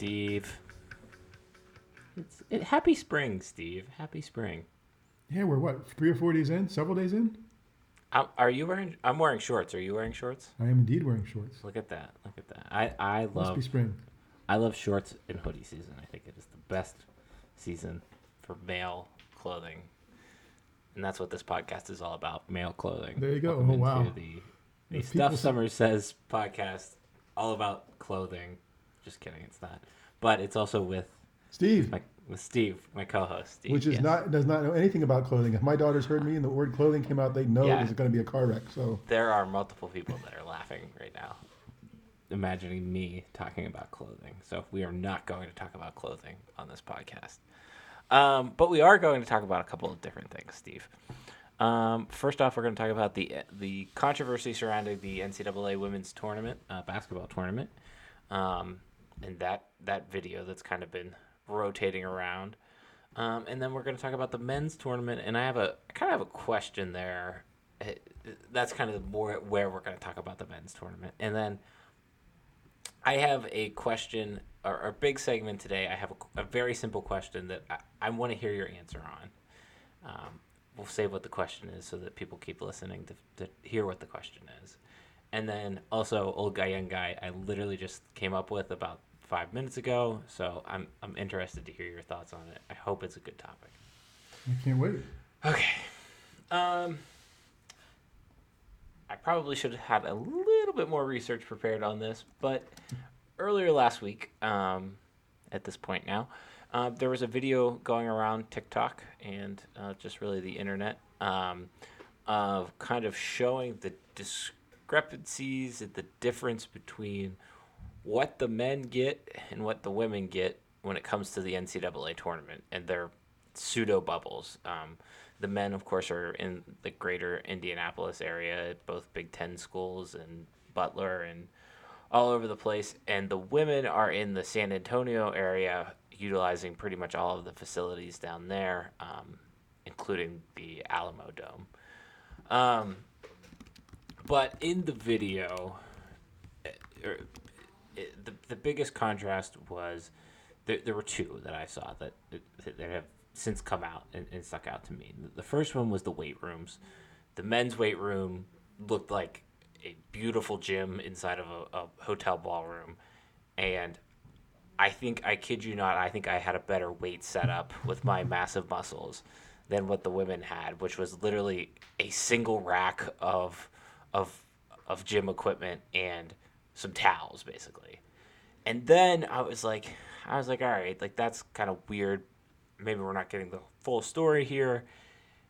Steve. It's it, happy spring, Steve. Happy spring. Yeah, we're what three or four days in, several days in. I'm, are you wearing? I'm wearing shorts. Are you wearing shorts? I am indeed wearing shorts. Look at that. Look at that. I I Must love be spring. I love shorts and hoodie season. I think it is the best season for male clothing. And that's what this podcast is all about, male clothing. There you go. Welcome Oh, wow. into The, the Stuff people- Somers Says podcast, all about clothing. Just kidding, it's not. But it's also with Steve, my with Steve, my co-host. Steve, which is not does not know anything about clothing. If my daughters heard me and the word clothing came out, they know Yeah. it was going to be a car wreck. So There are multiple people that are laughing right now, imagining me talking about clothing. So we are not going to talk about clothing on this podcast. Um, but we are going to talk about a couple of different things, Steve. Um, first off, we're going to talk about the the controversy surrounding the NCAA women's tournament, uh, basketball tournament, um, and that that video that's kind of been rotating around. Um, and then we're going to talk about the men's tournament, and I have a kind of have a question there. That's kind of more where we're going to talk about the men's tournament, and then I have a question, or a big segment today. I have a, a very simple question that I, I want to hear your answer on. Um, we'll save what the question is so that people keep listening to, to hear what the question is. And then also, old guy, young guy, I literally just came up with about five minutes ago. So I'm, I'm interested to hear your thoughts on it. I hope it's a good topic. I can't wait. Okay. Um, I probably should have had a little bit more research prepared on this, but earlier last week, um, at this point now, uh, there was a video going around TikTok and uh, just really the internet um, of kind of showing the discrepancies and the difference between what the men get and what the women get when it comes to the NCAA tournament and their pseudo bubbles. Um, the men, of course, are in the greater Indianapolis area, both Big Ten schools and Butler and all over the place. And the women are in the San Antonio area, utilizing pretty much all of the facilities down there, um, including the Alamodome. Um, but in the video, eh, er, the, the biggest contrast was there, there were two that I saw that, that, that have since come out and, and stuck out to me. The first one was the weight rooms. The men's weight room looked like a beautiful gym inside of a, a hotel ballroom. And I think, I kid you not, I think I had a better weight setup with my massive muscles than what the women had, which was literally a single rack of, of, of gym equipment and some towels, basically. And then I was like, I was like, all right, like that's kind of weird. Maybe we're not getting the full story here.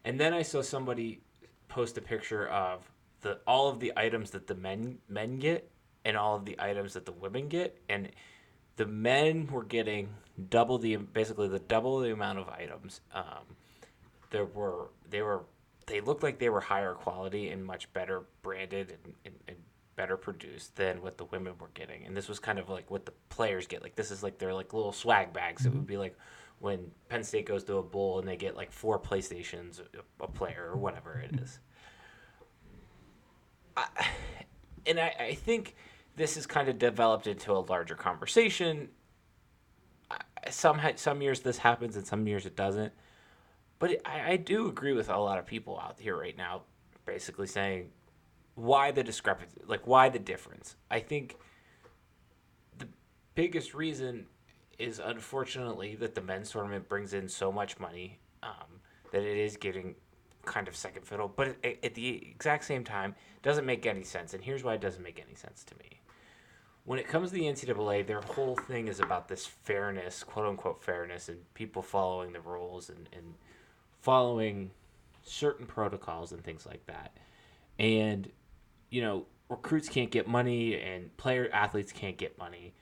And then I saw somebody post a picture of the all of the items that the men men get and all of the items that the women get, and the men were getting double the basically the double the amount of items. Um, there were they were they looked like they were higher quality and much better branded and, and, and better produced than what the women were getting. And this was kind of like what the players get. Like this is like their like little swag bags. It would mm-hmm. be like when Penn State goes to a bowl and they get like four PlayStations a, a player or whatever it mm-hmm. is. I, and I, I think this has kind of developed into a larger conversation. Some some years this happens and some years it doesn't. But it, I, I do agree with a lot of people out here right now, basically saying why the discrepancy, like why the difference. I think the biggest reason is unfortunately that the men's tournament brings in so much money um, that it is getting kind of second fiddle. But at, the exact same time, doesn't make any sense. And here's why it doesn't make any sense to me. When it comes to the NCAA, their whole thing is about this fairness, quote unquote fairness, and people following the rules and, and following certain protocols and things like that. And, you know, recruits can't get money and player athletes can't get money.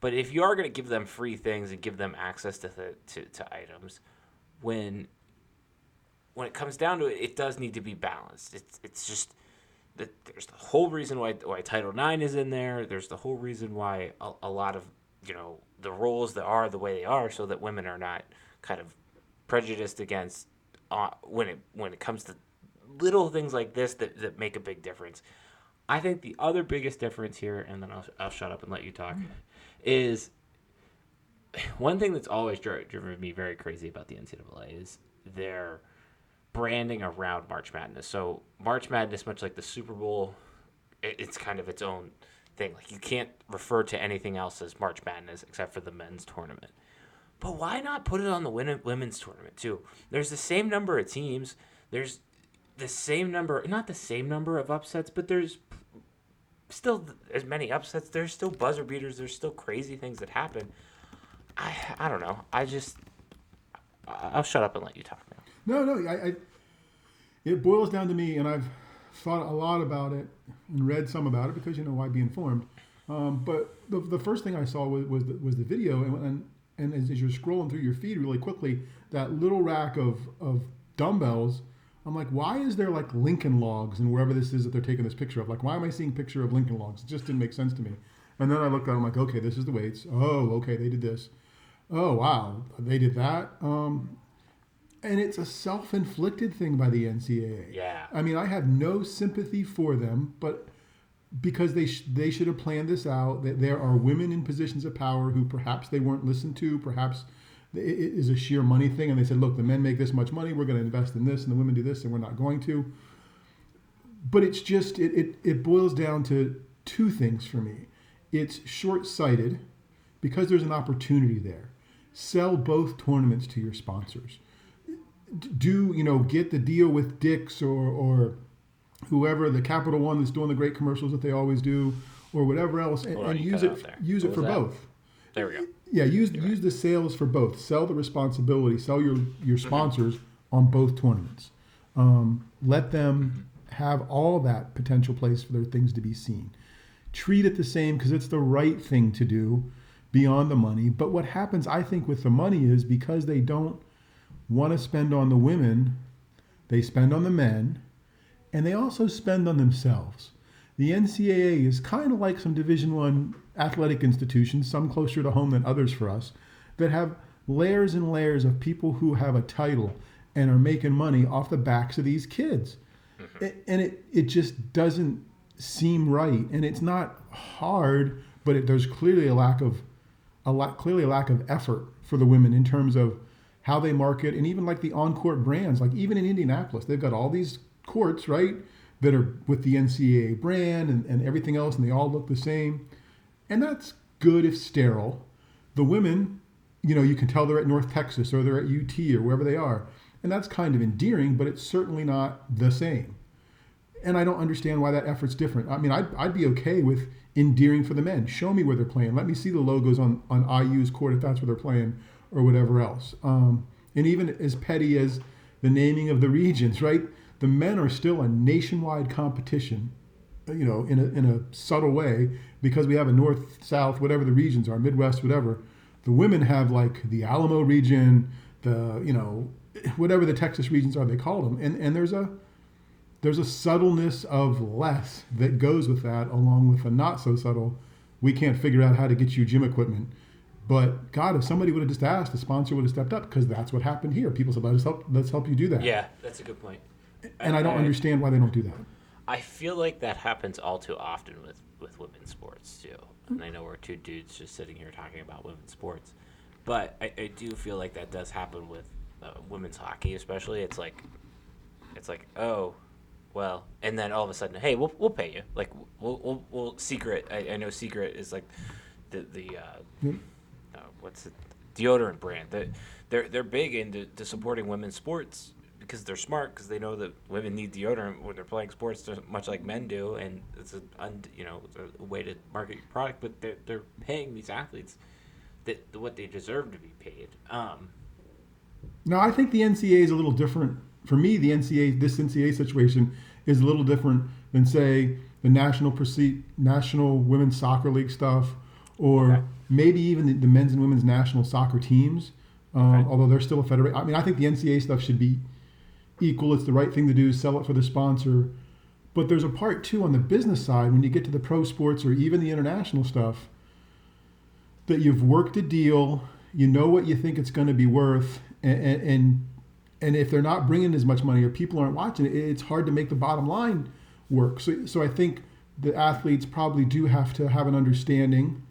But if you are going to give them free things and give them access to, the, to, to items, when when it comes down to it, it does need to be balanced. It's it's just that there's the whole reason why why Title IX is in there. There's the whole reason why a, a lot of you know the rules that are the way they are, so that women are not kind of prejudiced against uh, when it when it comes to little things like this that, that make a big difference. I think the other biggest difference here, and then I'll, I'll shut up and let you talk, mm-hmm. is one thing that's always dri- driven me very crazy about the NCAA is their branding around March Madness. So March Madness, much like the Super Bowl, it, it's kind of its own thing. Like you can't refer to anything else as March Madness except for the men's tournament. But why not put it on the women's tournament too? There's the same number of teams. There's the same number, not the same number of upsets, but there's still as many upsets. There's still buzzer beaters. There's still crazy things that happen. I I don't know. I just I'll shut up and let you talk now. No, no. I, I, it boils down to me, and I've thought a lot about it and read some about it because you know why be informed. Um, but the, the first thing I saw was was the, was the video, and and, and as, as you're scrolling through your feed really quickly, that little rack of of dumbbells. I'm like, why is there like Lincoln logs and wherever this is that they're taking this picture of? Like, why am I seeing picture of Lincoln logs? It just didn't make sense to me. And then I looked at, it, I'm like, okay, this is the weights. Oh, okay, they did this. Oh, wow, they did that. Um, and it's a self-inflicted thing by the NCAA. Yeah. I mean, I have no sympathy for them, but because they sh- they should have planned this out. That there are women in positions of power who perhaps they weren't listened to, perhaps it is a sheer money thing, and they said, "Look, the men make this much money. We're going to invest in this, and the women do this, and we're not going to." But it's just it it, it boils down to two things for me. It's short-sighted because there's an opportunity there. Sell both tournaments to your sponsors do you know get the deal with Dick's or or whoever the Capital One that's doing the great commercials that they always do or whatever else and, on, and use it there. use What it for that? both. There we go. Yeah, use use the sales for both. Sell the responsibility. Sell your your Mm-hmm. sponsors on both tournaments. Um, let them have all that potential place for their things to be seen. Treat it the same because it's the right thing to do beyond the money. But what happens, I think, with the money is because they don't want to spend on the women, they spend on the men, and they also spend on themselves. The NCAA is kind of like some Division One athletic institutions, some closer to home than others for us, that have layers and layers of people who have a title and are making money off the backs of these kids. Mm-hmm. A- And it, it just doesn't seem right. And it's not hard, but it, there's clearly a lack of a lot clearly a lack of effort for the women in terms of how they market and even like the on-court brands like even in indianapolis they've got all these courts right that are with the ncaa brand and, and everything else and they all look the same and that's good if sterile the women you know you can tell they're at north texas or they're at ut or wherever they are and that's kind of endearing but it's certainly not the same and I don't understand why that effort's different. I mean, I'd, I'd be okay with endearing for the men. Show me where they're playing. Let me see the logos on, on IU's court if that's where they're playing or whatever else. Um, and even as petty as the naming of the regions, right? The men are still a nationwide competition, you know, in a, in a subtle way because we have a north, south, whatever the regions are, Midwest, whatever. The women have like the Alamo region, the, you know, whatever the Texas regions are, they call them. And, and there's a, there's a subtleness of less that goes with that, along with a not so subtle. We can't figure out how to get you gym equipment. But God, if somebody would have just asked, the sponsor would have stepped up because that's what happened here. People said, "Let's help, let's help you do that." Yeah, that's a good point. And I don't understand why they don't do that. I feel like that happens all too often with with women's sports too. And I know we're two dudes just sitting here talking about women's sports, but I, I do feel like that does happen with uh, women's hockey, especially. It's like, it's like, oh, well, and then all of a sudden, hey, we'll we'll pay you. Like we'll we'll, we'll secret. I, I know secret is like the the uh, Yep. uh, what's it deodorant brand that they're they're big into to supporting women's sports because they're smart because they know that women need deodorant when they're playing sports much like men do and it's a you know a way to market your product but they're, they're paying these athletes that what they deserve to be paid um No, I think the NCAA is a little different. For me, the NCAA, this NCAA situation is a little different than, say, the National Proce- National Women's Soccer League stuff, or Okay. maybe even the, the men's and women's national soccer teams. Um, Okay. Although they're still a federation. I mean, I think the NCAA stuff should be equal. It's the right thing to do. Sell it for the sponsor. But there's a part too on the business side when you get to the pro sports or even the international stuff that you've worked a deal, you know what you think it's going to be worth, and, and and if they're not bringing as much money or people aren't watching it, it's hard to make the bottom line work. So so I think the athletes probably do have to have an understanding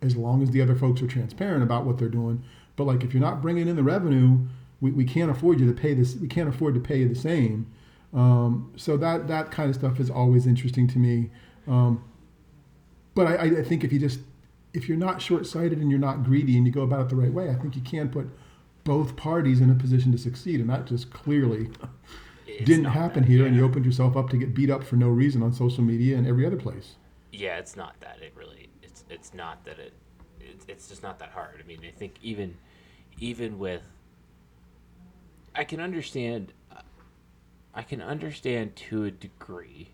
as long as the other folks are transparent about what they're doing. But like, if you're not bringing in the revenue, we, we can't afford you to pay this. We can't afford to pay you the same. Um, so that that kind of stuff is always interesting to me. Um, but I, I think if you just if you're not short-sighted and you're not greedy and you go about it the right way, I think you can put both parties in a position to succeed, and that just clearly It's didn't happen that, here. And you opened yourself up to get beat up for no reason on social media and every other place. Yeah, it's not that. It really, it's it's not that it, it's it's just not that hard. I mean, I think even, even with, I can understand, I can understand to a degree.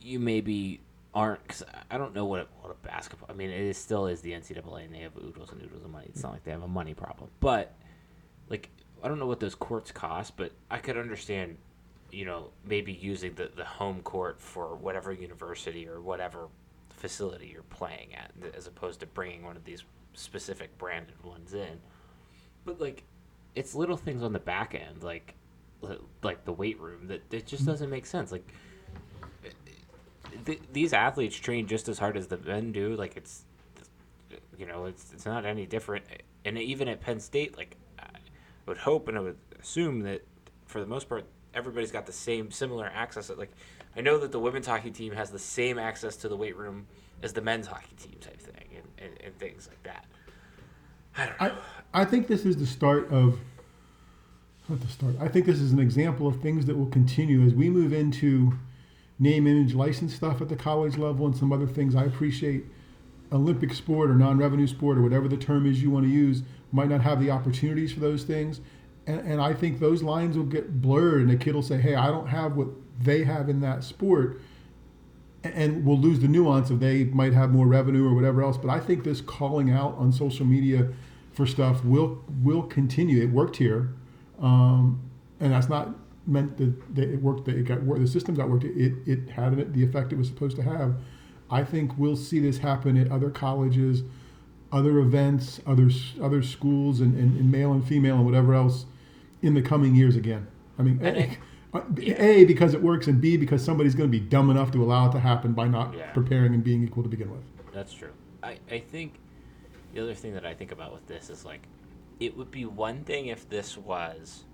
You maybe aren't because I don't know what a, what a basketball. I mean, it is, still is the NCAA, and they have oodles and oodles of money. It's not like they have a money problem, but like I don't know what those courts cost, but I could understand, you know, maybe using the, the home court for whatever university or whatever facility you're playing at, as opposed to bringing one of these specific branded ones in. But like, it's little things on the back end, like like the weight room that it just doesn't make sense. Like th- these athletes train just as hard as the men do. Like it's, you know, it's it's not any different. And even at Penn State, like I would hope and I would assume that for the most part, everybody's got the same similar access. Like I know that the women's hockey team has the same access to the weight room as the men's hockey team type thing, and, and, and things like that. I don't know. I, I think this is the start of not the start. I think this is an example of things that will continue as we move into name, image, license stuff at the college level and some other things. I appreciate Olympic sport or non-revenue sport or whatever the term is you want to use might not have the opportunities for those things, and, and I think those lines will get blurred, and the kid will say, "Hey, I don't have what they have in that sport." and we'll lose the nuance of they might have more revenue or whatever else. But I think this calling out on social media for stuff will will continue. It worked here, um, and that's not meant that, that it worked. That it got the system got worked. It it had the effect it was supposed to have. I think we'll see this happen at other colleges, other events, other other schools, and, and, and male and female and whatever else in the coming years again. I mean, And uh, A, because it works, and B, because somebody's going to be dumb enough to allow it to happen by not Yeah. preparing and being equal to begin with. That's true. I, I think the other thing that I think about with this is like, it would be one thing if this was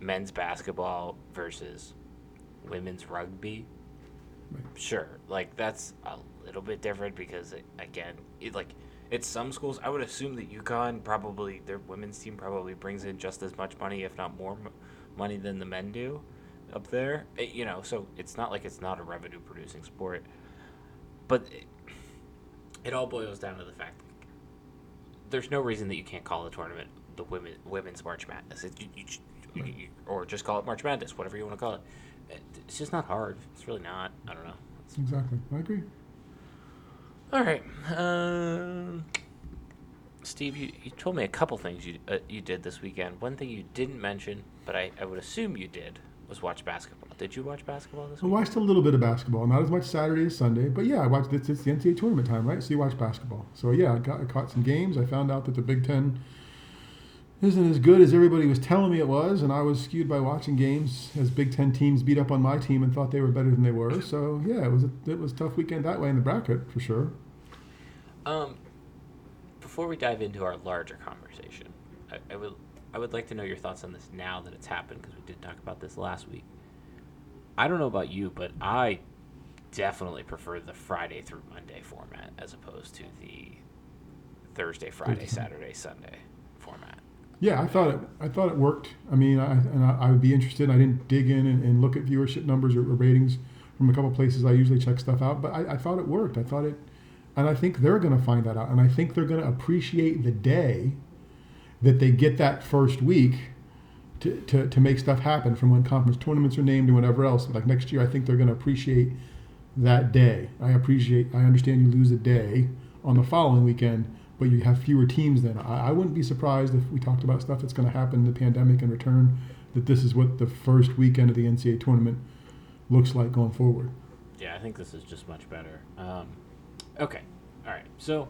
men's basketball versus women's rugby. Right. Sure, like that's a little bit different because it, again, it like it's some schools. I would assume that UConn probably their women's team probably brings in just as much money, if not more m- money than the men do up there. It- you know, so it's not like it's not a revenue producing sport, but it, it all boils down to the fact that there's no reason that you can't call a tournament the women women's March Madness. It, you, you, you, you- or just call it March Madness, whatever you want to call it. It- It's just not hard. It's really not. I don't know. It's- Exactly. I agree. all right. Um, Steve, you, you told me a couple things you uh, you did this weekend. One thing you didn't mention, but I, I would assume you did, was watch basketball. Did you watch basketball this week? I watched a little bit of basketball, not as much Saturday as Sunday, but yeah, I watched. It's, it's the NCAA tournament time, right? So you watch basketball. So yeah, I, got, I caught some games. I found out that the Big Ten isn't as good as everybody was telling me it was, and I was skewed by watching games as Big Ten teams beat up on my team and thought they were better than they were. So yeah, it was a, it was a tough weekend that way in the bracket for sure. Um, before we dive into our larger conversation, I, I would I would like to know your thoughts on this now that it's happened because we did talk about this last week. I don't know about you, but I definitely prefer the Friday through Monday format as opposed to the Thursday, Friday, Saturday, Sunday format. Yeah, I thought it. I thought it worked. I mean, I, and I, I would be interested. I didn't dig in and, and look at viewership numbers or, or ratings from a couple places. I usually check stuff out, but I, I thought it worked. I thought it, and I think they're going to find that out, and I think they're going to appreciate the day that they get that first week to, to, to make stuff happen from when conference tournaments are named and whatever else. Like next year, I think they're going to appreciate that day. I appreciate. I understand you lose a day on the following weekend, but you have fewer teams then. I, I wouldn't be surprised if we talked about stuff that's going to happen in the pandemic and return, that this is what the first weekend of the NCAA tournament looks like going forward. Yeah, I think this is just much better. Um, okay, all right. So,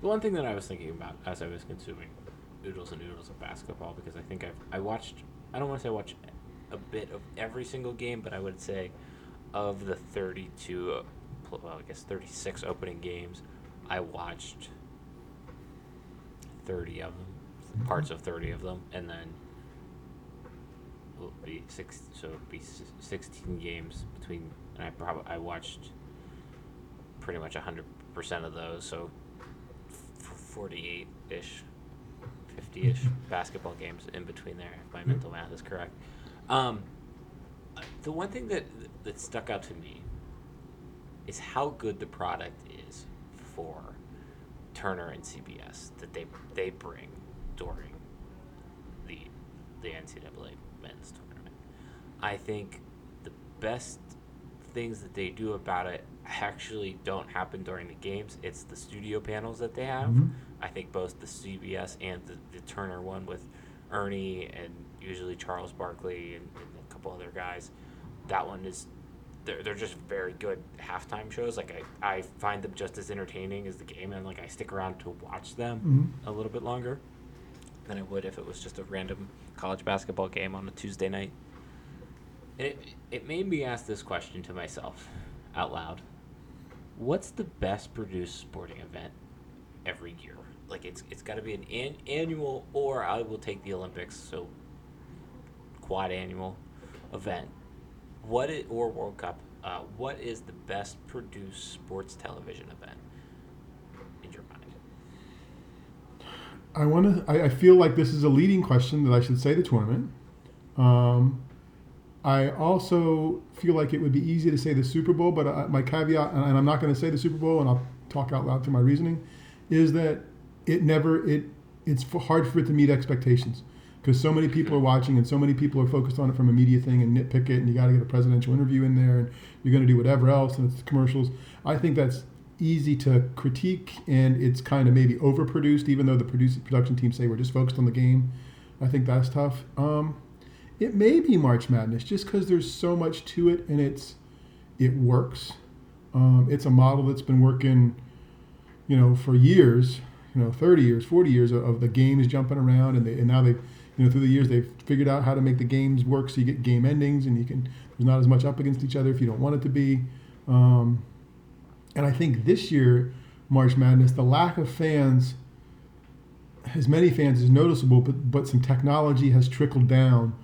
the one thing that I was thinking about as I was consuming oodles and noodles of basketball, because I think I've I watched. I don't want to say I watched a bit of every single game, but I would say of the 32 well, I guess 36 opening games. I watched 30 of them, parts of 30 of them, and then will be six. So be 16 games between, and I probably I watched pretty much 100 percent of those. So 48 ish, 50 ish basketball games in between there, if my mental math is correct. Um, the one thing that that stuck out to me is how good the product is for Turner and CBS that they they bring during the the NCAA men's tournament. I think the best things that they do about it actually don't happen during the games. It's the studio panels that they have. Mhm. I think both the CBS and the, the Turner one with Ernie and usually Charles Barkley and, and a couple other guys. That one is they're, they're just very good halftime shows. Like I, I find them just as entertaining as the game and like I stick around to watch them Mhm. a little bit longer than I would if it was just a random college basketball game on a Tuesday night. And it, it made me ask this question to myself out loud. What's the best produced sporting event every year? Like it's it's got to be an, an annual or I will take the Olympics, so quad annual event. What it or World Cup? Uh, what is the best produced sports television event in your mind? I want to. I, I feel like this is a leading question that I should say the tournament. Um, I also feel like it would be easy to say the Super Bowl, but I, my caveat, and I'm not going to say the Super Bowl, and I'll talk out loud through my reasoning, is that it never it it's hard for it to meet expectations because so many people are watching and so many people are focused on it from a media thing and nitpick it, and you got to get a presidential interview in there, and you're going to do whatever else, and it's commercials. I think that's easy to critique, and it's kind of maybe overproduced, even though the produce, production team say we're just focused on the game. I think that's tough. Um, it may be March Madness just because there's so much to it, and it's it works. Um, it's a model that's been working, you know, for years, you know, 30 years, 40 years of, of the games jumping around, and they and now they, you know, through the years they've figured out how to make the games work so you get game endings, and you can there's not as much up against each other if you don't want it to be. Um, and I think this year, March Madness, the lack of fans, as many fans is noticeable, but but some technology has trickled down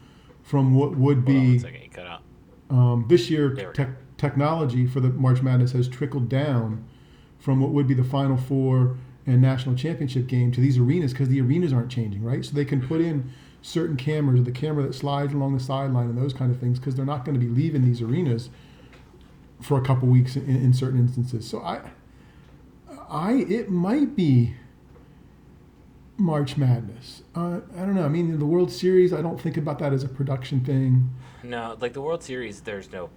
from what would on be second, you cut out. um, this year. Tech technology for the March Madness has trickled down from what would be the Final Four and national championship game to these arenas because the arenas aren't changing, right? So they can put in certain cameras, the camera that slides along the sideline, and those kind of things because they're not going to be leaving these arenas for a couple weeks in, in certain instances. So I, I it might be March Madness. Uh, I don't know. I mean, the World Series, I don't think about that as a production thing. No, like the World Series, there's no.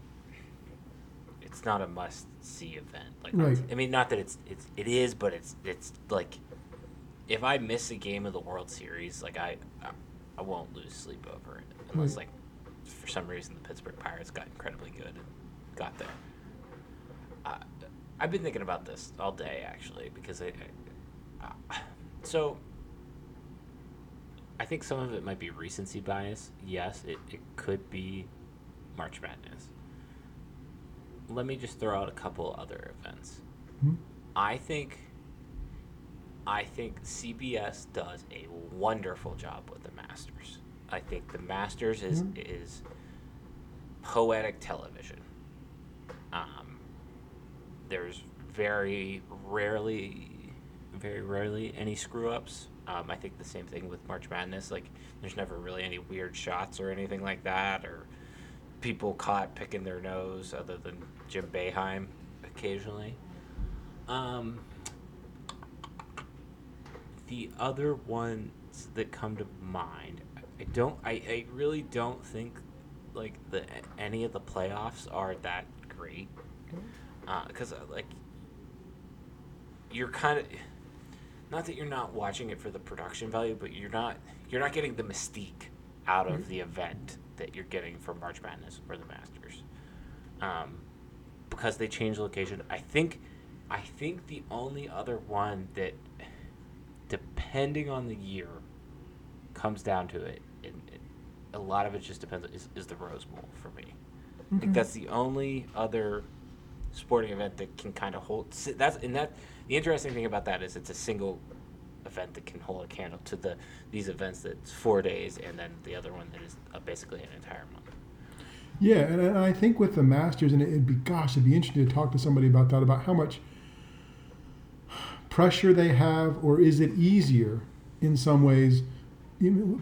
It's not a must-see event. Like, Right. I mean, not that it's it's it is, but it's it's like, if I miss a game of the World Series, like I, I, I won't lose sleep over it unless Right. like, for some reason the Pittsburgh Pirates got incredibly good and got there. Uh, I've been thinking about this all day actually because I, I uh, so. I think some of it might be recency bias. Yes, it, it could be March Madness. Let me just throw out a couple other events. Hmm? I think I think CBS does a wonderful job with the Masters. I think the Masters is Mhm. is poetic television. Um, there's very rarely, very rarely any screw ups. Um, I think the same thing with March Madness. Like, there's never really any weird shots or anything like that, or people caught picking their nose, other than Jim Boeheim occasionally. Um, the other ones that come to mind, I don't. I, I really don't think like the any of the playoffs are that great. Because uh, like you're kind of not that you're not watching it for the production value, but you're not you're not getting the mystique out of the event that you're getting from March Madness or the Masters, um, because they change location. I think I think the only other one that, depending on the year, comes down to it. And it a lot of it just depends. Is, is the Rose Bowl for me? I think that's the only other sporting event that can kind of hold. That's and that the interesting thing about that is it's a single event that can hold a candle to the these events that's four days, and then the other one that is uh, basically an entire month. Yeah, and, and I think with the Masters, and it'd be gosh, it'd be interesting to talk to somebody about that, about how much pressure they have, or is it easier in some ways?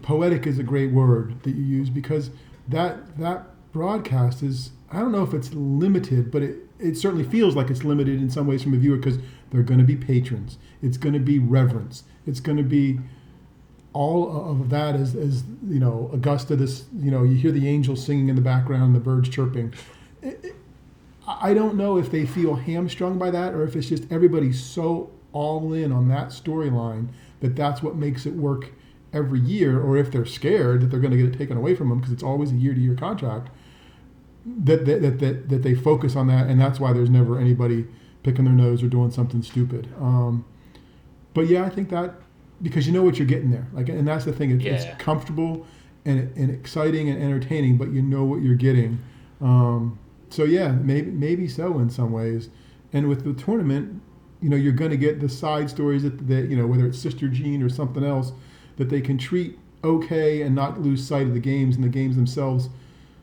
Poetic is a great word that you use because that that broadcast is I don't know if it's limited, but it, it certainly feels like it's limited in some ways from a viewer because they're going to be patrons. It's going to be reverence. It's going to be all of that is, as you know, Augusta, this, you know, you hear the angels singing in the background, and the birds chirping. It, it, I don't know if they feel hamstrung by that or if it's just everybody's so all in on that storyline that that's what makes it work every year, or if they're scared that they're going to get it taken away from them because it's always a year to year contract that, that, that, that, that they focus on that, and that's why there's never anybody picking their nose or doing something stupid. Um, but yeah, I think that because you know what you're getting there, like, and that's the thing. It, Yeah. It's comfortable and, and exciting and entertaining, but you know what you're getting. Um, so yeah, maybe maybe so in some ways. And with the tournament, you know, you're going to get the side stories that, that you know, whether it's Sister Jean or something else, that they can treat okay and not lose sight of the games and the games themselves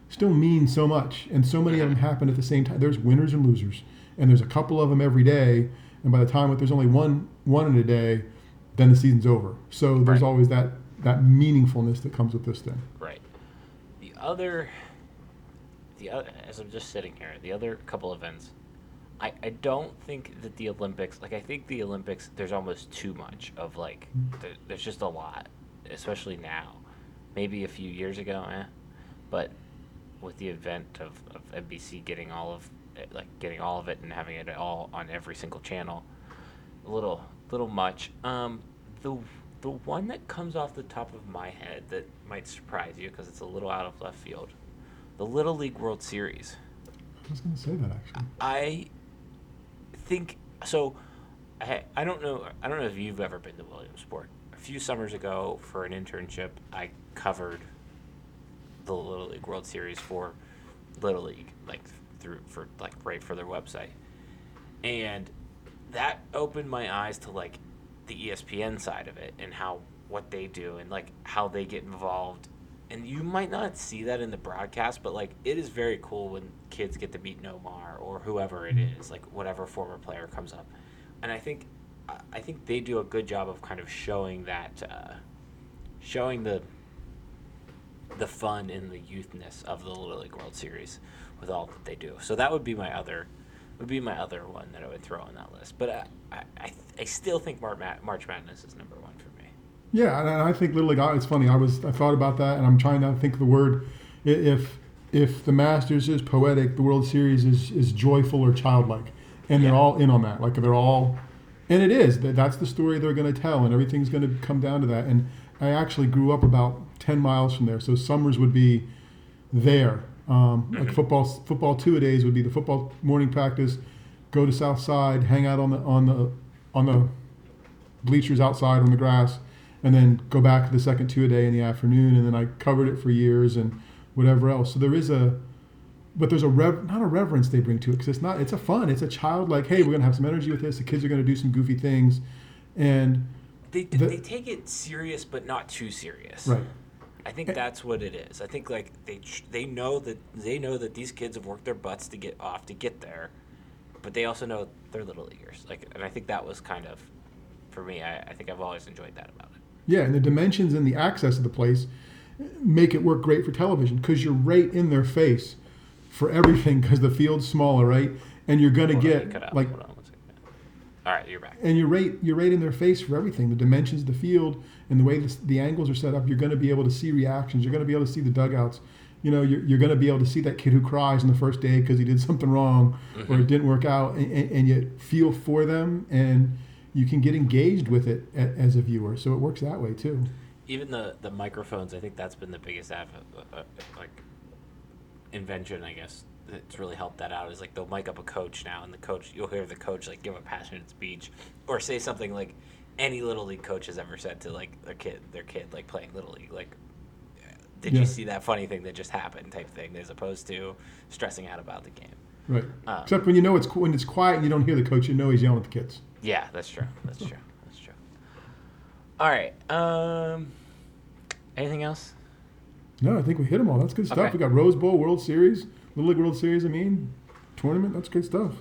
still mean so much, and so many of them happen at the same time. There's winners and losers, and there's a couple of them every day. And by the time there's only one one in a day, then the season's over. So there's Right. always that that meaningfulness that comes with this thing. Right. The other, the other, as I'm just sitting here, the other couple events, I, I don't think that the Olympics, like I think the Olympics, there's almost too much of like, there, there's just a lot, especially now. Maybe a few years ago, eh, but with the event of, of NBC getting all of, it, like getting all of it and having it all on every single channel, a little little much. Um, the the one that comes off the top of my head that might surprise you because it's a little out of left field, the Little League World Series. I was going to say that actually. I think so. I I don't know. I don't know if you've ever been to Williamsport. A few summers ago, for an internship, I covered the Little League World Series for Little League, like through for like right for their website, and that opened my eyes to like the ESPN side of it and how what they do and like how they get involved. And you might not see that in the broadcast, but like it is very cool when kids get to meet Nomar or whoever it is, like whatever former player comes up. And I think I- I think they do a good job of kind of showing that uh, showing the the fun and the youthness of the Little League World Series with all that they do. So that would be my other would be my other one that I would throw on that list. But I I, I, still think March, Madness is number one for me. Yeah, and I think Little League. It's funny. I was I thought about that, and I'm trying to think of the word. If if the Masters is poetic, the World Series is is joyful or childlike, and they're all in on that. Like they're all, and it is. That That's the story they're going to tell, and everything's going to come down to that. And I actually grew up about ten miles from there, so summers would be there. Um, like football, football two a days would be the football morning practice. Go to South Side, hang out on the on the on the bleachers outside on the grass, and then go back to the second two a day in the afternoon. And then I covered it for years and whatever else. So there is a, but there's a rev, not a reverence they bring to it because it's not. It's a fun. It's a childlike. Hey, we're gonna have some energy with this. The kids are gonna do some goofy things, and They The- they take it serious, but not too serious. right. I think that's what it is. I think like they they know that they know that these kids have worked their butts to get off to get there, but they also know they're little leaguers. Like, and I think that was kind of, for me, I, I think I've always enjoyed that about it. Yeah, and the dimensions and the access of the place make it work great for television because you're right in their face for everything because the field's smaller, right? And you're gonna Hold on, get out. like Hold on. All right, you're back. and you're right you're right in their face for everything the dimensions of the field and the way the, the angles are set up you're going to be able to see reactions you're going to be able to see the dugouts you know you're, you're going to be able to see that kid who cries on the first day because he did something wrong or it didn't work out and, and, and you feel for them and you can get engaged with it a, as a viewer so it works that way too Even the the microphones, I think that's been the biggest av- uh, uh, like invention, I guess. That's really helped that out. Is like they'll mic up a coach now, and the coach you'll hear the coach like give a passionate speech or say something like any little league coach has ever said to like their kid, their kid like playing little league, like. Did Yeah. you see that funny thing that just happened? Type thing, as opposed to stressing out about the game. Right. Um, Except when you know it's when it's quiet and you don't hear the coach, you know he's yelling at the kids. Yeah, that's true. That's true. That's true. All right. Um, anything else? No, I think we hit them all. That's good stuff. Okay. We got Rose Bowl, World Series, Little League World Series. I mean, tournament. That's good stuff.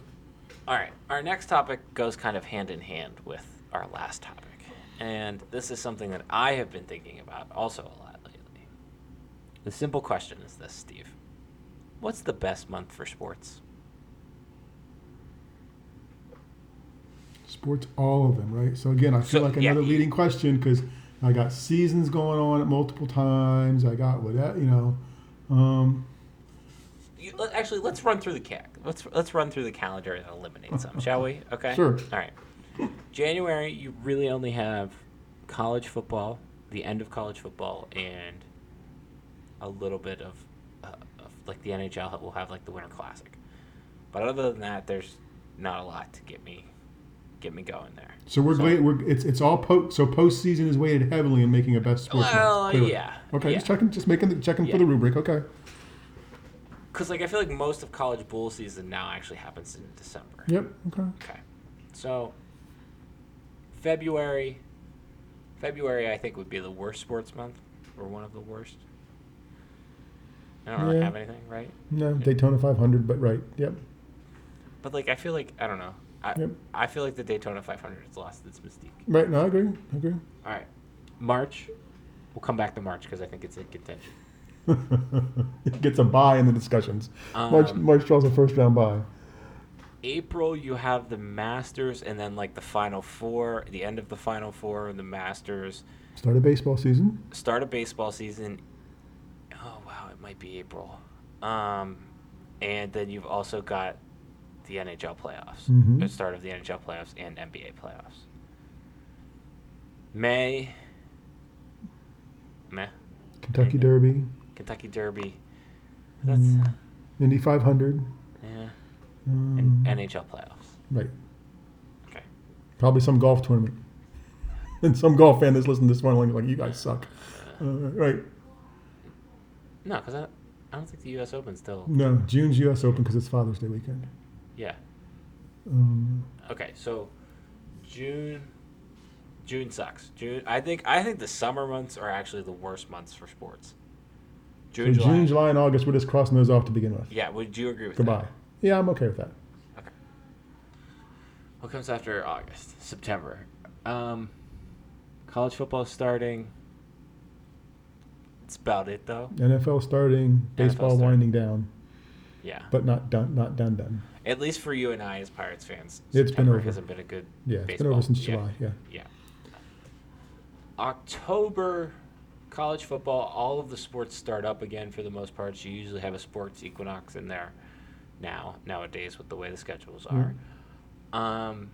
All right. Our next topic goes kind of hand in hand with our last topic. And this is something that I have been thinking about also a lot lately. The simple question is this, Steve. What's the best month for sports? Sports, all of them, right? So again, I feel So, like another you- leading question because I got seasons going on at multiple times. I got what that you know. Um, You, actually, let's run through the ca- let's let's run through the calendar and eliminate some, shall we? Okay. Sure. All right. January, you really only have college football, the end of college football, and a little bit of, uh, of like the NHL will have like the Winter Classic. But other than that, there's not a lot to get me get me going there. so we're So- we're it's it's all po- so postseason is weighted heavily in making a best sports. Well, yeah. Okay, yeah. just checking, just making the checking Yeah. for the rubric. Okay. Because like I feel like most of college bowl season now actually happens in December. Yep. Okay. Okay. So February February I think would be the worst sports month or one of the worst. I don't really Yeah. have anything, right? No, Daytona 500, but right. Yep. But like I feel like I don't know. I Yep. I feel like the Daytona 500 has lost its mystique. Right. No, I agree. I agree. All right. March. We'll come back to March because I think it's in contention. it gets a buy in the discussions. March Um, March draws a first round buy. April, you have the Masters, and then like the Final Four, the end of the Final Four, and the Masters. Start of baseball season. start of baseball season. Oh wow, it might be April. Um, and then you've also got the NHL playoffs, Mhm. the start of the NHL playoffs and NBA playoffs. May, meh. Kentucky Derby. Kentucky Derby. That's Mm. Indy 500. yeah, Um, and NHL playoffs. right. Okay. Probably some golf tournament. and some golf fan that's listening to this one like, you guys suck. Uh, right. No, because I, I don't think the U.S. Open still. No, June's U.S. Open because it's Father's Day weekend. Yeah. Um, Okay, so June June sucks. June I think I think the summer months are actually the worst months for sports. so June, July. June, July, and August, we're just crossing those off to begin with. Yeah, would you agree with that? Goodbye. that? Yeah, I'm okay with that. Okay. What comes after August? September. Um college football starting. That's about it though. NFL starting, baseball starting. winding down, Yeah. but not done. Not done. Done. At least for you and I as Pirates fans, It's been September over. hasn't been a good Yeah, it's baseball. been over since yeah. July. Yeah. Yeah. October, college football, all of the sports start up again for the most part. You usually have a sports equinox in there now, nowadays, with the way the schedules are. Um,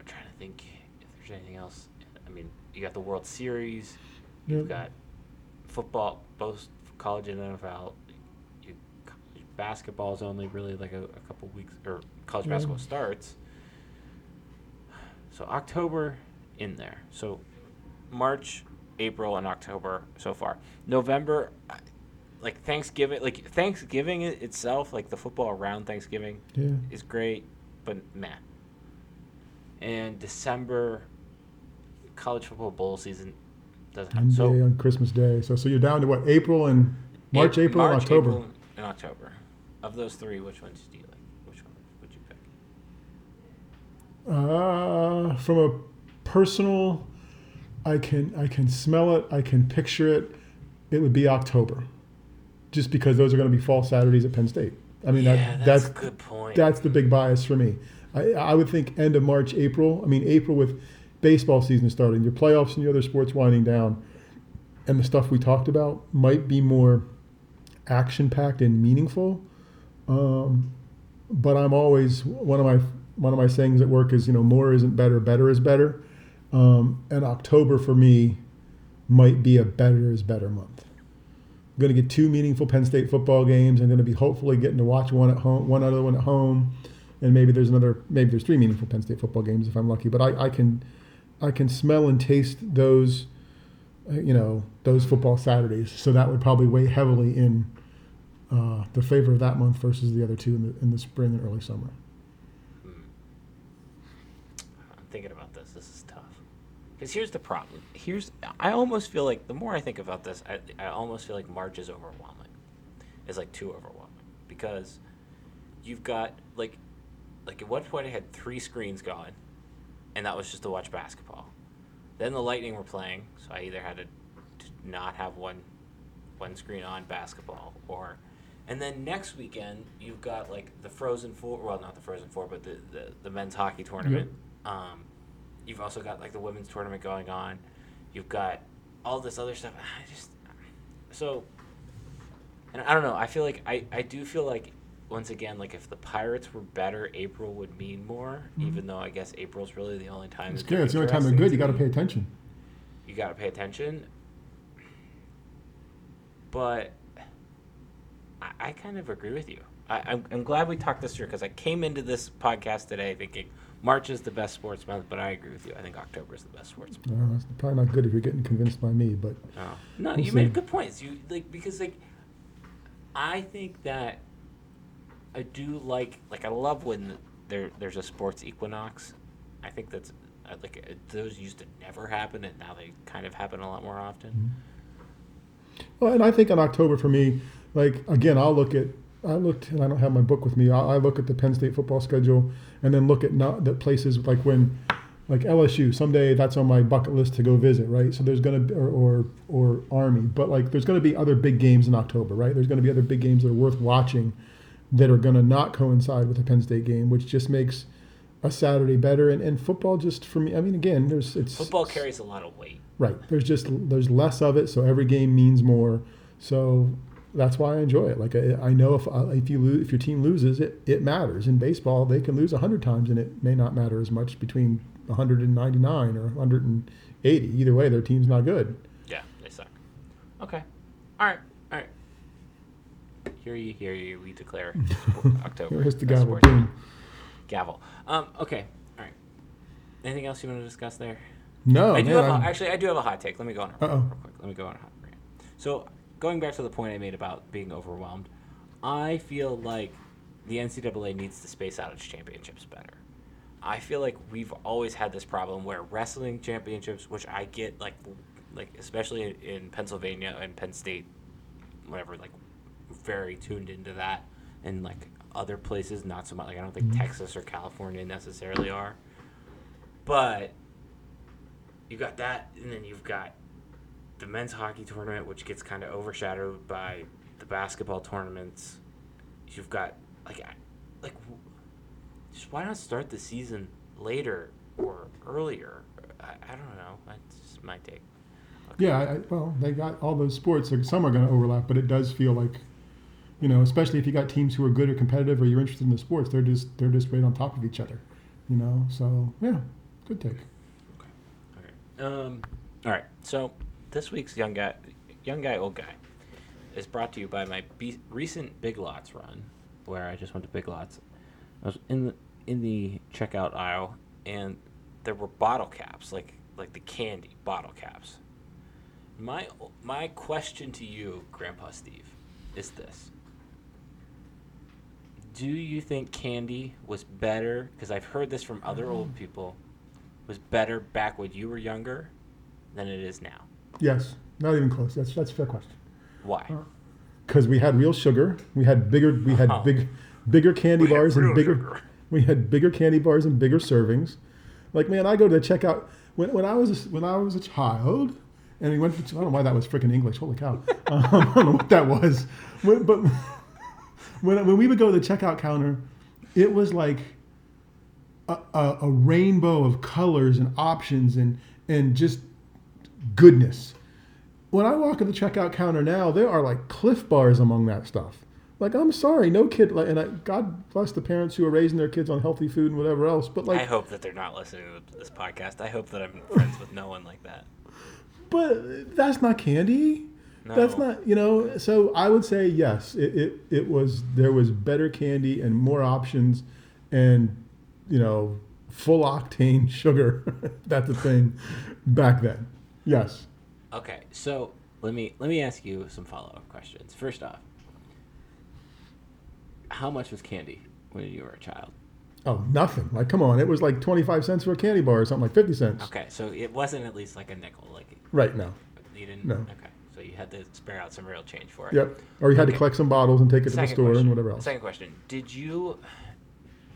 I'm trying to think if there's anything else. I mean, you got the World Series, you've got football, both college and NFL. You, basketball is only really like a, a couple weeks, or college Yeah. basketball starts. So October in there. So March, April, and October so far. November, like Thanksgiving, like Thanksgiving itself, like the football around Thanksgiving Yeah. is great, but meh. And December, college football bowl season doesn't happen. So on Christmas Day. So so you're down to what? April and March, Ap- April, and October. April, and October. Of those three, which ones do you like? Which one would you pick? Uh, from a personal, I can I can smell it. I can picture it. It would be October, just because those are going to be fall Saturdays at Penn State. I mean yeah, that that's, that's a good point. that's the big bias for me. I, I would think end of March, April. I mean April with baseball season starting, your playoffs and your other sports winding down, and the stuff we talked about might be more action packed and meaningful. Um, but I'm always one of my one of my sayings at work is you know more isn't better, better is better. Um, and October for me might be a better is better month. Going to get two meaningful Penn State football games. I'm going to be hopefully getting to watch one at home, one other one at home, and maybe there's another, maybe there's three meaningful Penn State football games if I'm lucky. But I, I can, I can smell and taste those, uh, you know, those football Saturdays. So that would probably weigh heavily in uh, the favor of that month versus the other two in the in the spring and early summer. Hmm. I'm thinking about this. This is tough. Because here's the problem. Here's I almost feel like the more I think about this, I, I almost feel like March is overwhelming. It's like too overwhelming because you've got like like at one point I had three screens going, and that was just to watch basketball. Then the Lightning were playing, so I either had to, to not have one one screen on basketball or and then next weekend you've got like the Frozen Four well not the Frozen Four but the, the, the men's hockey tournament. Um, you've also got like the women's tournament going on. You've got all this other stuff. I just so and I don't know. I feel like I, I do feel like once again like if the Pirates were better, April would mean more. Mhm. Even though I guess April's really the only time. It's good. It's the only time they're good. You got to pay attention. You got to pay attention. But I, I kind of agree with you. I, I'm, I'm glad we talked this through because I came into this podcast today thinking March is the best sports month, but I agree with you. I think October is the best sports month. It's probably not good if you're getting convinced by me, but Oh. No, you made good points. You like because like I think that I do like like I love when there there's a sports equinox. I think that's like uh, those used to never happen and now they kind of happen a lot more often. Well, and I think in October for me, like again, I'll look at I looked and I don't have my book with me. I, I look at the Penn State football schedule and then look at not the places like when like LSU someday that's on my bucket list to go visit, right? So there's gonna be, or, or or Army, but like there's gonna be other big games in October, right? There's gonna be other big games that are worth watching that are gonna not coincide with the Penn State game, which just makes a Saturday better. And, and football just for me, I mean, again, there's it's Football carries a lot of weight. Right. There's just there's less of it, so every game means more. So that's why I enjoy it. Like I, I know if uh, if you lose, if your team loses, it it matters. In baseball, they can lose hundred times, and it may not matter as much between 199 or 180. Either way, their team's not good. Yeah, they suck. Okay. All right. All right. Here you, hear you. We declare October. Here's the gavel. Gavel. Um. Okay. All right. Anything else you want to discuss there? No, I do Oh, man, have a, actually I do have a hot take. Let me go on a Uh-oh. real quick. Let me go on a hot. So going back to the point I made about being overwhelmed, I feel like the NCAA needs to space out its championships better. I feel like we've always had this problem where wrestling championships, which I get like like especially in, Pennsylvania and Penn State, whatever, like very tuned into that, and like other places not so much. Like I don't think Mhm. Texas or California necessarily are, but you got that, and then you've got the men's hockey tournament, which gets kind of overshadowed by the basketball tournaments. You've got like, like, just why not start the season later or earlier? I, I don't know. That's just my take. Okay. Yeah, I, well, they got all those sports. Like some are going to overlap, but it does feel like, you know, especially if you got teams who are good or competitive, or you're interested in the sports, they're just they're just right on top of each other, you know. So yeah, good take. Okay. Um. All right. So this week's young guy, young guy, old guy, is brought to you by my be- recent Big Lots run, where I just went to Big Lots. I was in the in the checkout aisle, and there were bottle caps, like like the candy bottle caps. My my question to you, Grandpa Steve, is this: Do you think candy was better? Because I've heard this from other old mm. people was better back when you were younger than it is now. Yes, not even close. That's that's a fair question. Why? Uh, Because we had real sugar, we had bigger, we had Oh. big, bigger candy We bars and bigger. sugar. We had bigger candy bars and bigger servings. Like man, I go to the checkout when, when I was a, when I was a child, and we went. To, I don't know why that was freaking English. Holy cow! Um, I don't know what that was. When, but when when we would go to the checkout counter, it was like a, a, a rainbow of colors and options and and just goodness. When I walk at the checkout counter now, there are like Clif Bars among that stuff. Like I'm sorry, no kid. Like, and I, God bless the parents who are raising their kids on healthy food and whatever else. But like, I hope that they're not listening to this podcast. I hope that I'm friends with no one like that. but that's not candy. No. That's not you know. So I would say yes. It, it it was there was better candy and more options, and you know full octane sugar. that's a thing back then. Yes. Okay, so let me let me ask you some follow up questions. First off, how much was candy when you were a child? Oh, nothing. Like, come on. It was like 25 cents for a candy bar or something like 50 cents. Okay, so it wasn't at least like a nickel. Like Right, now. you didn't. No. Okay, so you had to spare out some real change for it. Yep. Or you had to collect some bottles and take it to the store question. and whatever else. Second question: Did you?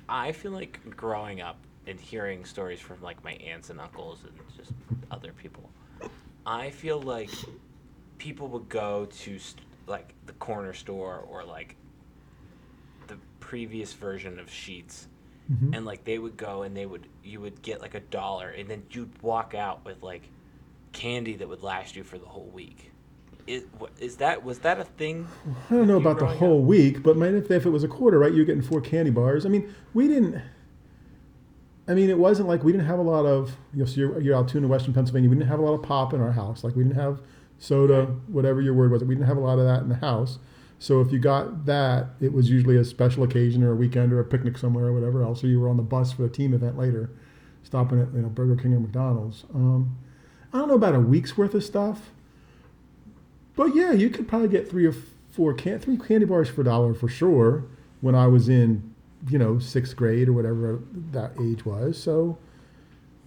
I feel like growing up and hearing stories from like my aunts and uncles and just other people, I feel like people would go to st- like the corner store or like the previous version of Sheetz, Mhm. and like they would go and they would you would get like a dollar and then you'd walk out with like candy that would last you for the whole week. Is, is that was that a thing? I don't know about the whole up? week, but if, if it was a quarter, right, you're getting four candy bars. I mean, we didn't. I mean, it wasn't like we didn't have a lot of. You know, so you're, you're Altoona, Western Pennsylvania. We didn't have a lot of pop in our house. Like we didn't have soda, whatever your word was. We didn't have a lot of that in the house. So if you got that, it was usually a special occasion or a weekend or a picnic somewhere or whatever else. Or you were on the bus for a team event later, stopping at you know Burger King or McDonald's. Um, I don't know about a week's worth of stuff. But yeah, you could probably get three or four can three candy bars for a dollar for sure when I was in, you know, sixth grade or whatever that age was. So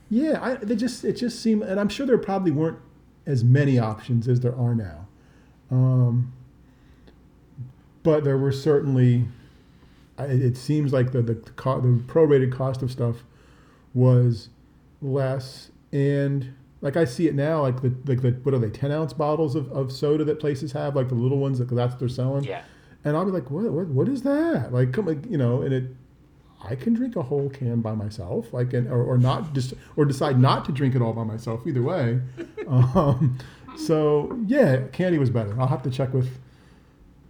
yeah, I they just it just seemed and I'm sure there probably weren't as many options as there are now. Um, but there were certainly it seems like the the, co- the prorated cost of stuff was less and like I see it now, like the like the what are they ten ounce bottles of, of soda that places have, like the little ones that that's what they're selling. Yeah. And I'll be like, what what what is that? Like come like, you know, and it I can drink a whole can by myself, like and or, or not just or decide not to drink it all by myself. Either way. um, so yeah, candy was better. I'll have to check with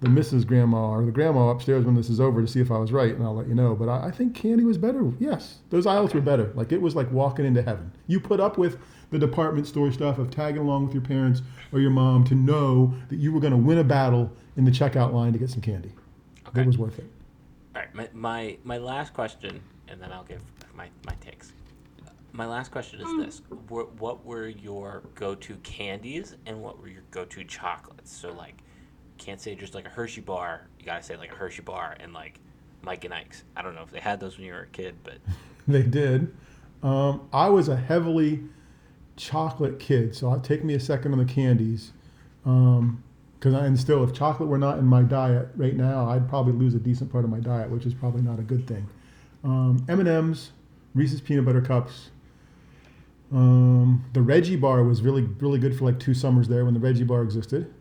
the Mrs. Grandma or the grandma upstairs when this is over to see if I was right, and I'll let you know. But I, I think candy was better. Yes, those aisles were better. Like it was like walking into heaven. You put up with the department store stuff of tagging along with your parents or your mom to know that you were going to win a battle in the checkout line to get some candy. Okay. It was worth it. All right, my, my my last question, and then I'll give my, my takes. My last question is this: what, what were your go-to candies, and what were your go-to chocolates? So like, can't say just like a Hershey bar. You gotta say like a Hershey bar and like Mike and Ike's. I don't know if they had those when you were a kid, but They did. Um, I was a heavily chocolate kid, so it'll take me a second on the candies. Because and still, if chocolate were not in my diet right now, I'd probably lose a decent part of my diet, which is probably not a good thing. Um, M and M's, Reese's peanut butter cups. Um, the Reggie bar was really really good for like two summers there when the Reggie bar existed.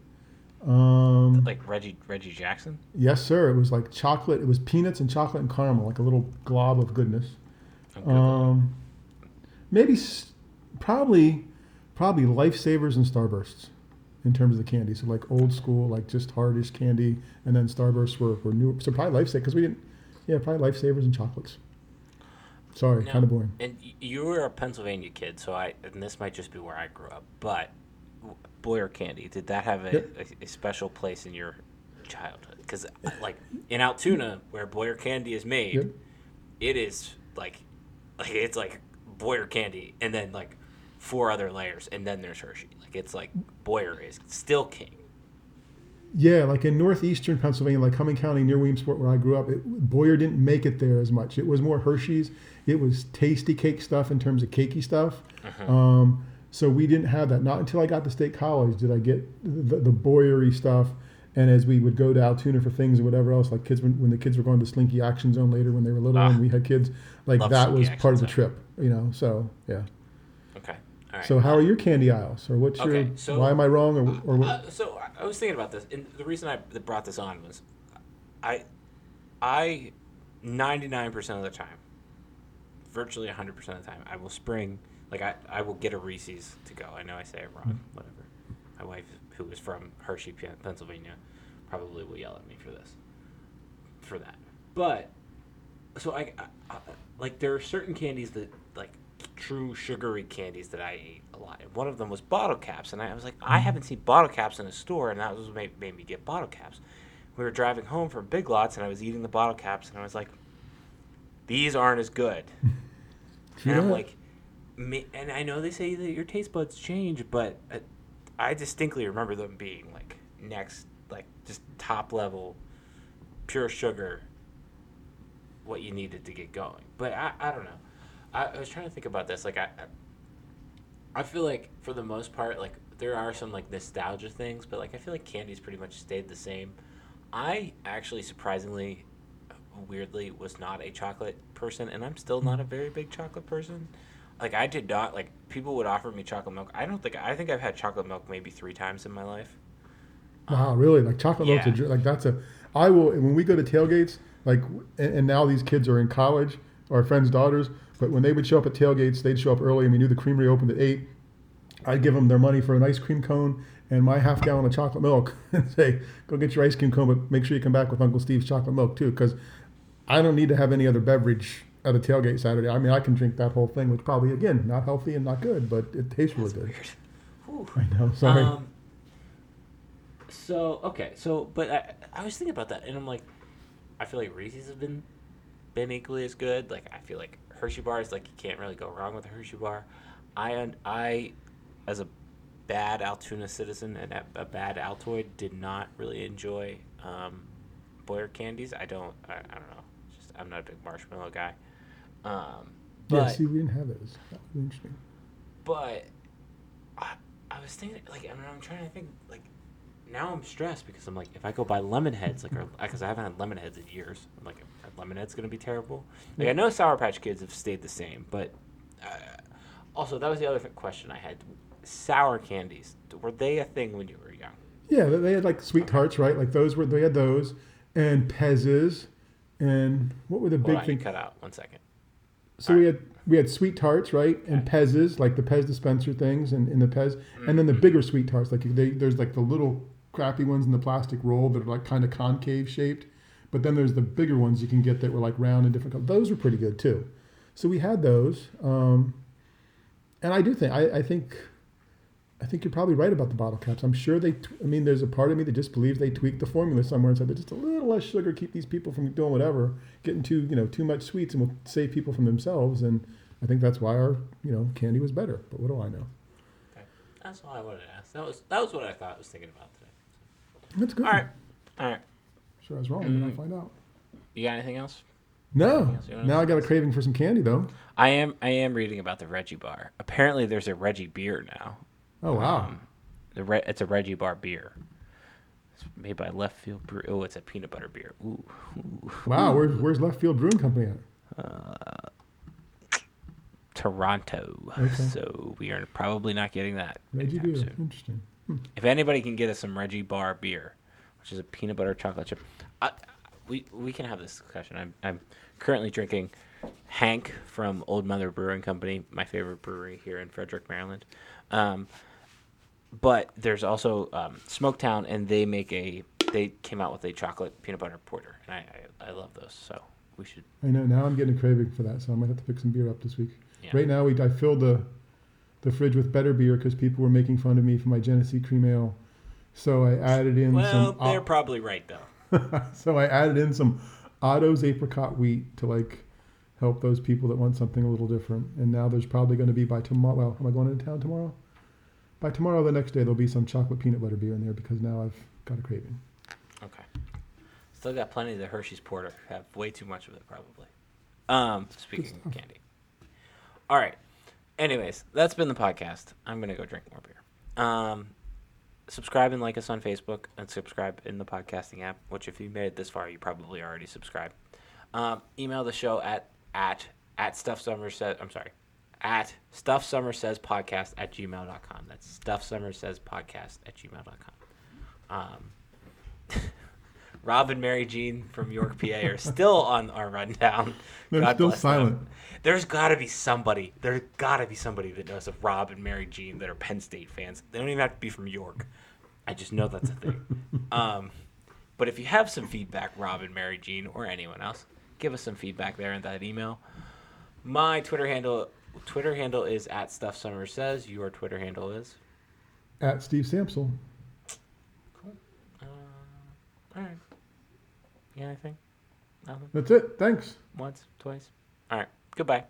Um, like Reggie Reggie Jackson. yes, sir. It was like chocolate. It was peanuts and chocolate and caramel, like a little glob of goodness. Um, maybe, probably, probably lifesavers and starbursts in terms of the candy. So like old school, like just hardish candy, and then starbursts were, were new. So probably lifesavers because we didn't. Yeah, probably lifesavers and chocolates. Sorry, kind of boring. And you were a Pennsylvania kid, so I and this might just be where I grew up. But Boyer candy, did that have a, Yep. a, a special place in your childhood? Because uh, like in Altoona, where Boyer candy is made, Yep. it is like like it's like Boyer candy, and then like four other layers, and then there's Hershey. Like it's like Boyer is still king. Yeah, like in northeastern Pennsylvania, Lycoming County near Williamsport, where I grew up, it, Boyer didn't make it there as much. It was more Hershey's. It was Tastykake stuff in terms of cakey stuff. Um, so we didn't have that. Not until I got to State College did I get the, the Boyery stuff. And as we would go to Altoona for things or whatever else, like kids when, when the kids were going to Slinky Action Zone later when they were little Ah. and we had kids, like that Slinky was Action part of the Zone. trip, you know. So yeah. Okay, right. So how are your candy aisles, or what's your? So- why am I wrong, or, or what? Uh, so I- was thinking about this, and the reason I brought this on was, I, I, ninety nine percent of the time, virtually hundred percent of the time, I will spring like I, I will get a Reese's to go. I know I say it wrong, whatever. My wife, who is from Hershey, Pennsylvania, probably will yell at me for this, for that. But so I, I, I like there are certain candies that like true sugary candies that I ate a lot. And one of them was bottle caps, and I was like, I haven't seen bottle caps in a store, and that was what made, made me get bottle caps. We were driving home from Big Lots, and I was eating the bottle caps, and I was like, these aren't as good. True and I'm like, and I know they say that your taste buds change, but uh, I distinctly remember them being like next, like just top level, pure sugar what you needed to get going. But I, I don't know. I, I was trying to think about this. Like I, I feel like for the most part, like there are some like nostalgia things, but like I feel like candy's pretty much stayed the same. I actually surprisingly, weirdly, was not a chocolate person, and I'm still not a mm-hmm. very big chocolate person. Like I did not like people would offer me chocolate milk. I don't think I think I've had chocolate milk maybe three times in my life. Wow, really? Like chocolate Yeah. dr- like that's a. I will when we go to tailgates. Like and, and now these kids are in college, our friends' daughters. But when they would show up at tailgates, they'd show up early, and we knew the creamery opened at eight. I'd give them their money for an ice cream cone and my half gallon of chocolate milk, and say, "Go get your ice cream cone, but make sure you come back with Uncle Steve's chocolate milk too, because I don't need to have any other beverage at a tailgate Saturday. I mean, I can drink that whole thing, which probably again not healthy and not good, but it tastes really good. Weird. I know. Sorry. Um, so okay, so but I, I was thinking about that, and I'm like, I feel like Reese's have been been equally as good. Like I feel like Hershey bars, like you can't really go wrong with a Hershey bar. I I, as a bad Altoona citizen and a, bad Altoid, did not really enjoy um, Boyer candies. I don't. I, I don't know. Just I'm not a big marshmallow guy. Um, yeah. but See, we didn't have those. That was interesting. but I, I was thinking like I mean, I'm trying to think like now I'm stressed because I'm like if I go buy lemon heads like because I haven't had lemon heads in years I'm like are lemon heads gonna be terrible. Like I know Sour Patch Kids have stayed the same but uh, also that was the other th- question I had. Sour candies were they a thing when you were young? Yeah, they- had like sweet tarts, right? Like those were they had those, and Pez's, and what were the Hold big on, things? cut out one second. So we had we had sweet tarts, right, and Pez's, like the Pez dispenser things, and in the Pez, and then the bigger sweet tarts, like they, there's like the little crappy ones in the plastic roll that are like kind of concave shaped, but then there's the bigger ones you can get that were like round and different colors. Those were pretty good too. So we had those, um, and I do think I, I think. I think you're probably right about the bottle caps. I'm sure they. T- I mean, there's a part of me that just believes they tweaked the formula somewhere and said, just a little less sugar, keep these people from doing whatever, getting too, you know, too much sweets, and we'll save people from themselves. And I think that's why our, you know, candy was better. But what do I know? okay. that's all I wanted to ask that was that was what I thought I was thinking about today That's good. all right all right Sure, I was wrong. Then I'll Mm. find out. you got anything else No. else Now I got a craving for some candy though. I am I am reading about the Reggie bar. Apparently, there's a Reggie beer now. Oh wow. Um, the Re- it's a Reggie bar beer. It's made by Left Field Brew. Oh, it's a peanut butter beer. Ooh, ooh. wow. Where's Where's Left Field Brewing Company at? Uh, Toronto. Okay. So we are probably not getting that. Reggie Beer. soon. Interesting. If anybody can get us some Reggie Bar beer, which is a peanut butter chocolate chip, I, we we can have this discussion. I'm I'm currently drinking Hank from Olde Mother Brewing Company, my favorite brewery here in Frederick, Maryland. Um, but there's also um, Smoketown, and they make a they came out with a chocolate peanut butter porter, and I I, I love those. So we should I know. Now I'm getting a craving for that, so I might have to pick some beer up this week. yeah. Right now, we I filled the the fridge with better beer because people were making fun of me for my Genesee cream ale. So I added in Well, some. they're probably right though. so I added in some Otto's apricot wheat to like help those people that want something a little different. And now there's probably going to be by tomorrow. Well, am I going into town tomorrow? By tomorrow, the next day, there'll be some chocolate peanut butter beer in there because now I've got a craving. Okay. Still got plenty of the Hershey's Porter. Have way too much of it, probably. Um, speaking of candy. All right. Anyways, that's been the podcast. I'm gonna go drink more beer. Um, subscribe and like us on Facebook, and subscribe in the podcasting app. Which, if you made it this far, you probably already subscribed. Um, email the show at at at stuff Somers says. I'm sorry. At stuff Somers says podcast at gmail.com. That's stuff Somers says podcast at gmail.com. Um, Rob and Mary Jean from York, PA are still on our rundown. They're God still bless them. silent. There's got to be somebody. There's got to be somebody that knows of Rob and Mary Jean that are Penn State fans. They don't even have to be from York. I just know that's a thing. um, but if you have some feedback, Rob and Mary Jean or anyone else, give us some feedback there in that email. My Twitter handle Twitter handle is at Stuff Somers Says. Your Twitter handle is. At Steve Sampsell. Uh, all right. You got anything? Nothing. That's it. Thanks. Once, twice. All right. Goodbye.